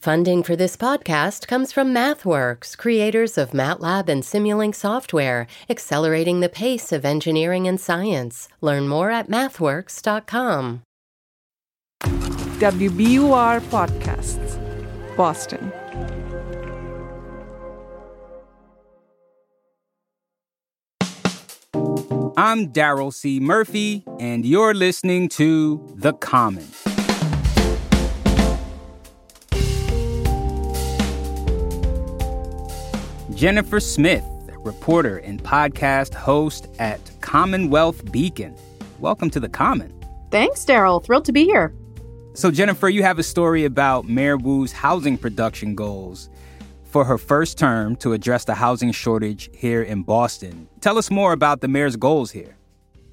Funding for this podcast comes from MathWorks, creators of MATLAB and Simulink software, accelerating the pace of engineering and science. Learn more at mathworks.com. WBUR Podcasts, Boston. I'm Daryl C. Murphy, and you're listening to The Common. Jennifer Smith, reporter and podcast host at Commonwealth Beacon. Welcome to The Common. Thanks, Daryl. Thrilled to be here. So, Jennifer, you have a story about Mayor Wu's housing production goals for her first term to address the housing shortage here in Boston. Tell us more about the mayor's goals here.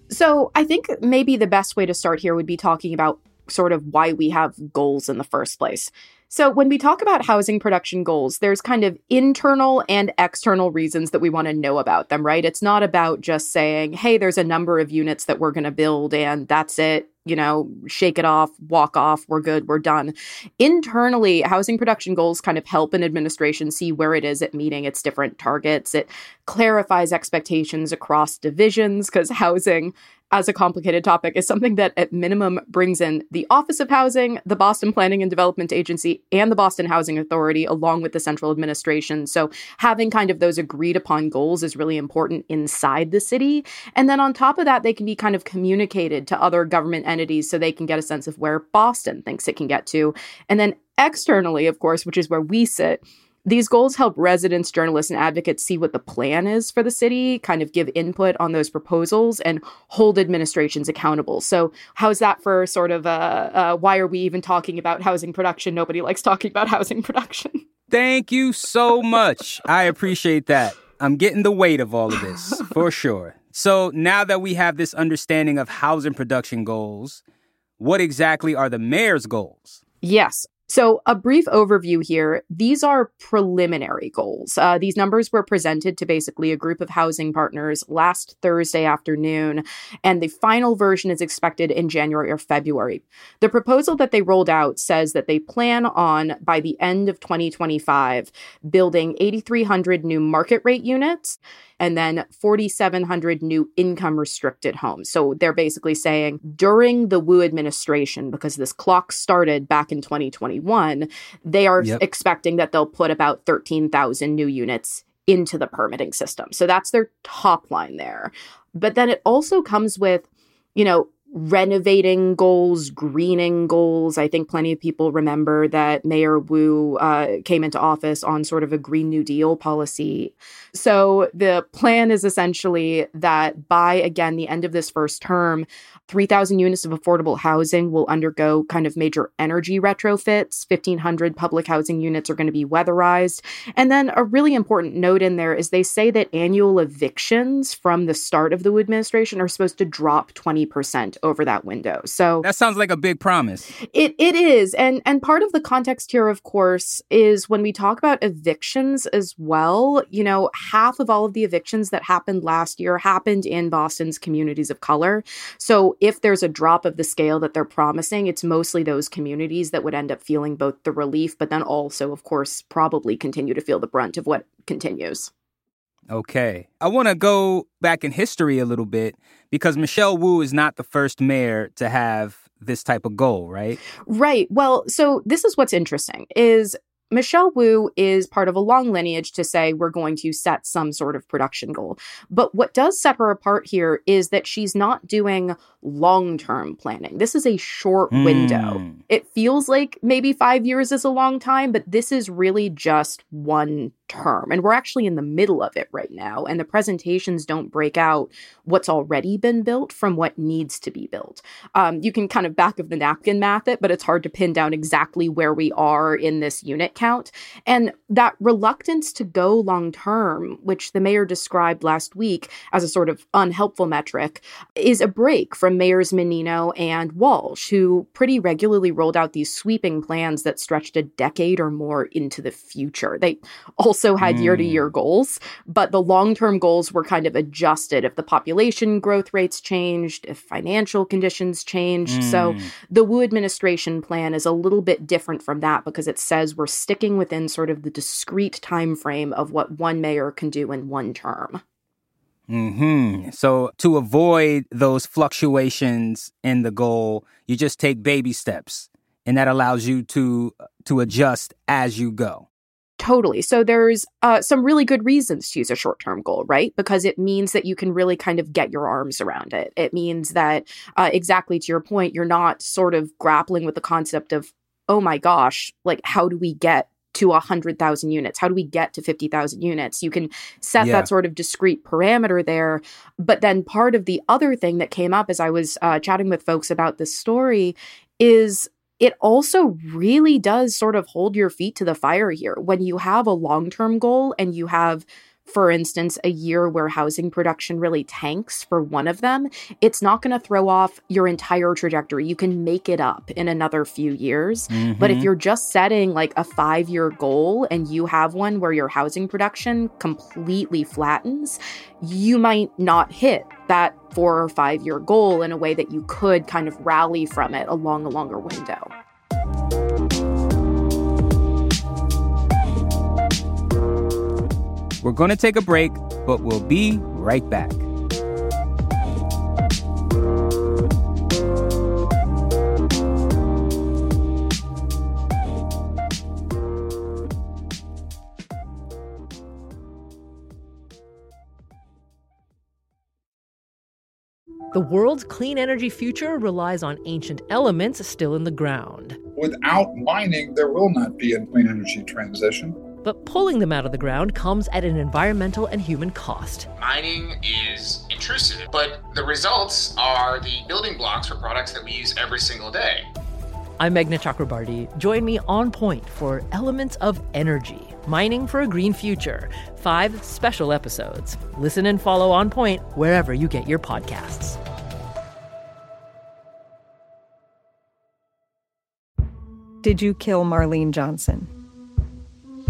So, I think maybe the best way to start here would be talking about sort of why we have goals in the first place. So, when we talk about housing production goals, there's kind of internal and external reasons that we want to know about them, right? It's not about just saying, hey, there's a number of units that we're going to build and that's it. You know, shake it off, walk off, we're good, we're done. Internally, housing production goals kind of help an administration see where it is at meeting its different targets. It clarifies expectations across divisions because housing as a complicated topic is something that at minimum brings in the Office of Housing, the Boston Planning and Development Agency, and the Boston Housing Authority, along with the central administration. So having kind of those agreed upon goals is really important inside the city. And then on top of that, they can be kind of communicated to other government entities so they can get a sense of where Boston thinks it can get to. And then externally, of course, which is where we sit, these goals help residents, journalists, and advocates see what the plan is for the city, kind of give input on those proposals, and hold administrations accountable. So, how's that for sort of uh, uh, why are we even talking about housing production? Nobody likes talking about housing production. Thank you so much. I appreciate that. I'm getting the weight of all of this for sure. So, now that we have this understanding of housing production goals, what exactly are the mayor's goals? Yes. So, a brief overview here. These are preliminary goals. Uh, these numbers were presented to basically a group of housing partners last Thursday afternoon, and the final version is expected in January or February. The proposal that they rolled out says that they plan on, by the end of 2025, building 8,300 new market rate units and then 4,700 new income restricted homes. So they're basically saying during the Wu administration, because this clock started back in 2021, they are yep. expecting that they'll put about 13,000 new units into the permitting system. So that's their top line there. But then it also comes with, you know, renovating goals, greening goals. I think plenty of people remember that Mayor Wu uh, came into office on sort of a Green New Deal policy. So the plan is essentially that by, again, the end of this first term, 3,000 units of affordable housing will undergo kind of major energy retrofits. 1,500 public housing units are going to be weatherized. And then a really important note in there is they say that annual evictions from the start of the Wu administration are supposed to drop 20% over that window. So that sounds like a big promise. It it is. And and part of the context here, of course, is when we talk about evictions as well, you know, half of all of the evictions that happened last year happened in Boston's communities of color. So if there's a drop of the scale that they're promising, it's mostly those communities that would end up feeling both the relief, but then also, of course, probably continue to feel the brunt of what continues. Okay. I want to go back in history a little bit because Michelle Wu is not the first mayor to have this type of goal, right? Right. Well, so this is what's interesting is Michelle Wu is part of a long lineage to say we're going to set some sort of production goal. But what does set her apart here is that she's not doing long term planning. This is a short window. Hmm. It feels like maybe five years is a long time, but this is really just one term. And we're actually in the middle of it right now. And the presentations don't break out what's already been built from what needs to be built. Um, you can kind of back of the napkin math it, but it's hard to pin down exactly where we are in this unit count. And that reluctance to go long term, which the mayor described last week as a sort of unhelpful metric, is a break from Mayors Menino and Walsh, who pretty regularly rolled out these sweeping plans that stretched a decade or more into the future. They also had year to year goals, but the long term goals were kind of adjusted if the population growth rates changed, if financial conditions changed. Mm. So the Wu administration plan is a little bit different from that because it says we're sticking within sort of the discrete time frame of what one mayor can do in one term. Hmm. So to avoid those fluctuations in the goal, you just take baby steps, and that allows you to to adjust as you go. Totally. So there's uh, some really good reasons to use a short term goal, right? Because it means that you can really kind of get your arms around it. It means that, uh, exactly to your point, you're not sort of grappling with the concept of, oh my gosh, like, how do we get to 100,000 units? How do we get to 50,000 units? You can set yeah. that sort of discrete parameter there. But then part of the other thing that came up as I was uh, chatting with folks about this story is it also really does sort of hold your feet to the fire here. When you have a long term goal and you have for instance, a year where housing production really tanks for one of them, it's not going to throw off your entire trajectory. You can make it up in another few years. Mm-hmm. But if mm-hmm. you're just setting like a five year goal and you have one where your housing production completely flattens, you might not hit that four or five year goal in a way that you could kind of rally from it along a longer window. We're going to take a break, but we'll be right back. The world's clean energy future relies on ancient elements still in the ground. Without mining, there will not be a clean energy transition but pulling them out of the ground comes at an environmental and human cost. Mining is intrusive, but the results are the building blocks for products that we use every single day. I'm Meghna Chakrabarti. Join me on point for Elements of Energy Mining for a Green Future. Five special episodes. Listen and follow On Point wherever you get your podcasts. Did you kill Marlene Johnson?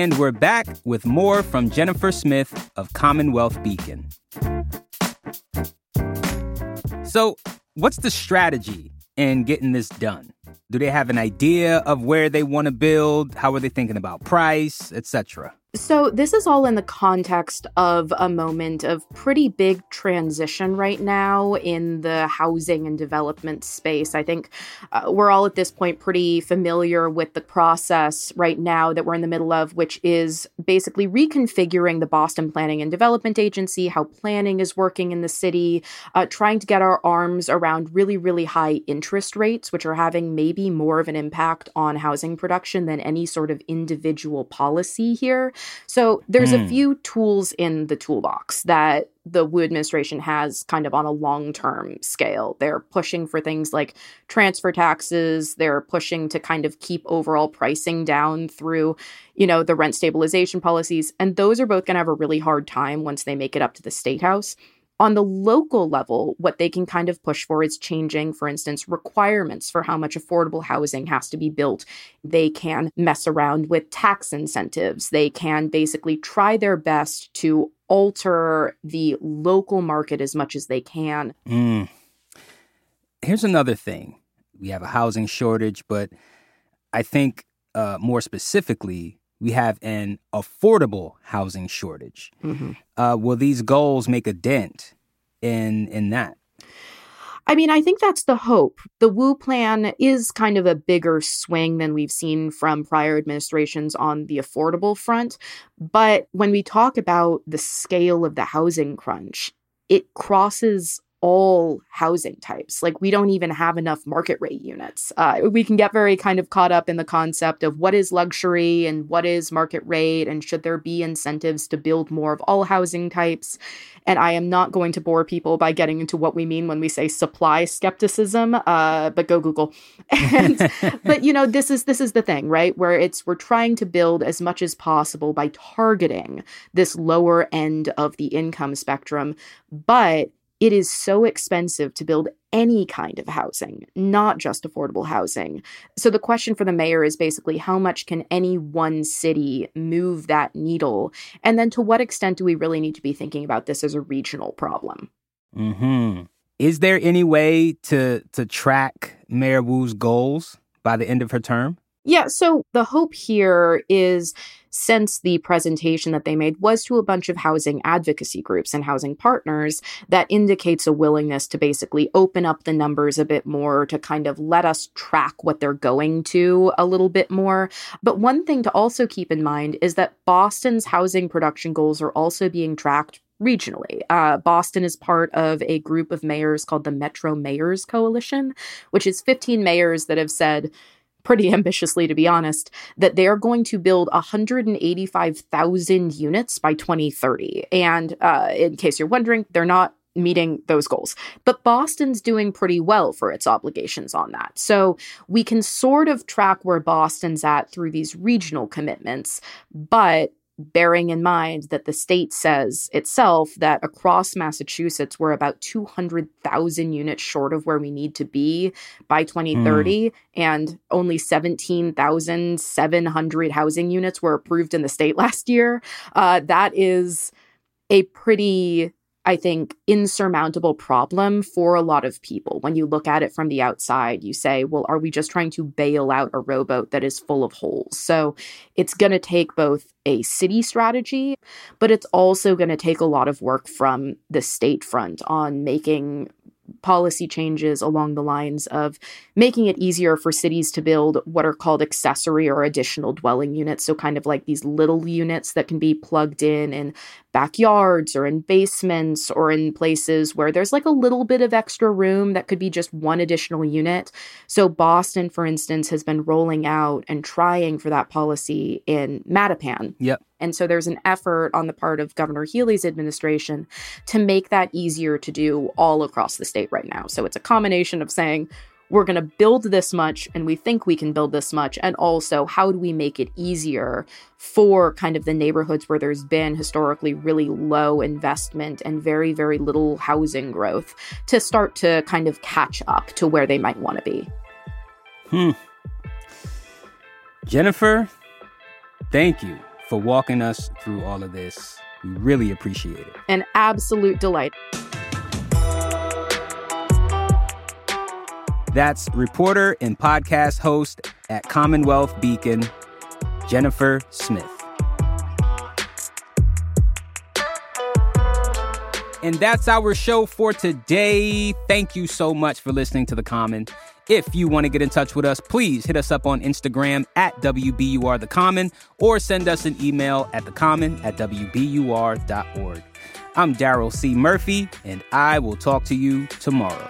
And we're back with more from Jennifer Smith of Commonwealth Beacon. So, what's the strategy in getting this done? Do they have an idea of where they want to build? How are they thinking about price, etc.? So, this is all in the context of a moment of pretty big transition right now in the housing and development space. I think uh, we're all at this point pretty familiar with the process right now that we're in the middle of, which is basically reconfiguring the Boston Planning and Development Agency, how planning is working in the city, uh, trying to get our arms around really, really high interest rates, which are having maybe more of an impact on housing production than any sort of individual policy here. So there's mm. a hmm. few tools in the toolbox that the Wu administration has kind of on a long term scale. They're pushing for things like transfer taxes. They're pushing to kind of keep overall pricing down through, you know, the rent stabilization policies. And those are both going to have a really hard time once they make it up to the state house. On the local level, what they can kind of push for is changing, for instance, requirements for how much affordable housing has to be built. They can mess around with tax incentives. They can basically try their best to alter the local market as much as they can. Mm. here's another thing we have a housing shortage, but I think uh, more specifically, we have an affordable housing shortage. Mm-hmm. Uh, will these goals make a dent in in that? I mean, I think that's the hope. The Wu plan is kind of a bigger swing than we've seen from prior administrations on the affordable front. But when we talk about the scale of the housing crunch, it crosses all housing types. Like we don't even have enough market rate units. Uh, we can get very kind of caught up in the concept of what is luxury and what is market rate, and should there be incentives to build more of all housing types. And I am not going to bore people by getting into what we mean when we say supply skepticism. Uh, but go Google. And, but you know, this is this is the thing, right? Where it's we're trying to build as much as possible by targeting this lower end of the income spectrum, but it is so expensive to build any kind of housing, not just affordable housing. So the question for the mayor is basically how much can any one city move that needle? And then to what extent do we really need to be thinking about this as a regional problem? Hmm. Is there any way to to track Mayor Wu's goals by the end of her term? Yeah, so the hope here is since the presentation that they made was to a bunch of housing advocacy groups and housing partners that indicates a willingness to basically open up the numbers a bit more to kind of let us track what they're going to a little bit more. But one thing to also keep in mind is that Boston's housing production goals are also being tracked regionally. Uh, Boston is part of a group of mayors called the Metro Mayors Coalition, which is 15 mayors that have said, pretty ambitiously, to be honest, that they are going to build 185,000 units by 2030. And uh, in case you're wondering, they're not meeting those goals. But Boston's doing pretty well for its obligations on that. So we can sort of track where Boston's at through these regional commitments, but bearing in mind that the state says itself that across Massachusetts, we're about 200,000 units short of where we need to be by 2030, mm. and only 17,700 housing units were approved in the state last year. Uh, that is a pretty I think, insurmountable problem for a lot of people. When you look at it from the outside, you say, well, are we just trying to bail out a rowboat that is full of holes? So it's going to take both a city strategy, but it's also going to take a lot of work from the state front on making policy changes along the lines of making it easier for cities to build what are called accessory or additional dwelling units. So, kind of like these little units that can be plugged in in backyards or in basements or in places where there's like a little bit of extra room that could be just one additional unit. So, Boston, for instance, has been rolling out and trying for that policy in Mattapan. Yep. And so there's an effort on the part of Governor Healey's administration to make that easier to do all across the state right now. So it's a combination of saying, we're going to build this much and we think we can build this much. And also, how do we make it easier for kind of the neighborhoods where there's been historically really low investment and very, very little housing growth to start to kind of catch up to where they might want to be? Hmm. Jennifer, thank you for walking us through all of this. We really appreciate it. An absolute delight. That's reporter and podcast host at Commonwealth Beacon, Jennifer Smith. And that's our show for today. Thank you so much for listening to The Common. If you want to get in touch with us, please hit us up on Instagram at WBUR The Common or send us an email at thecommon at WBUR.org. I'm Daryl C. Murphy, and I will talk to you tomorrow.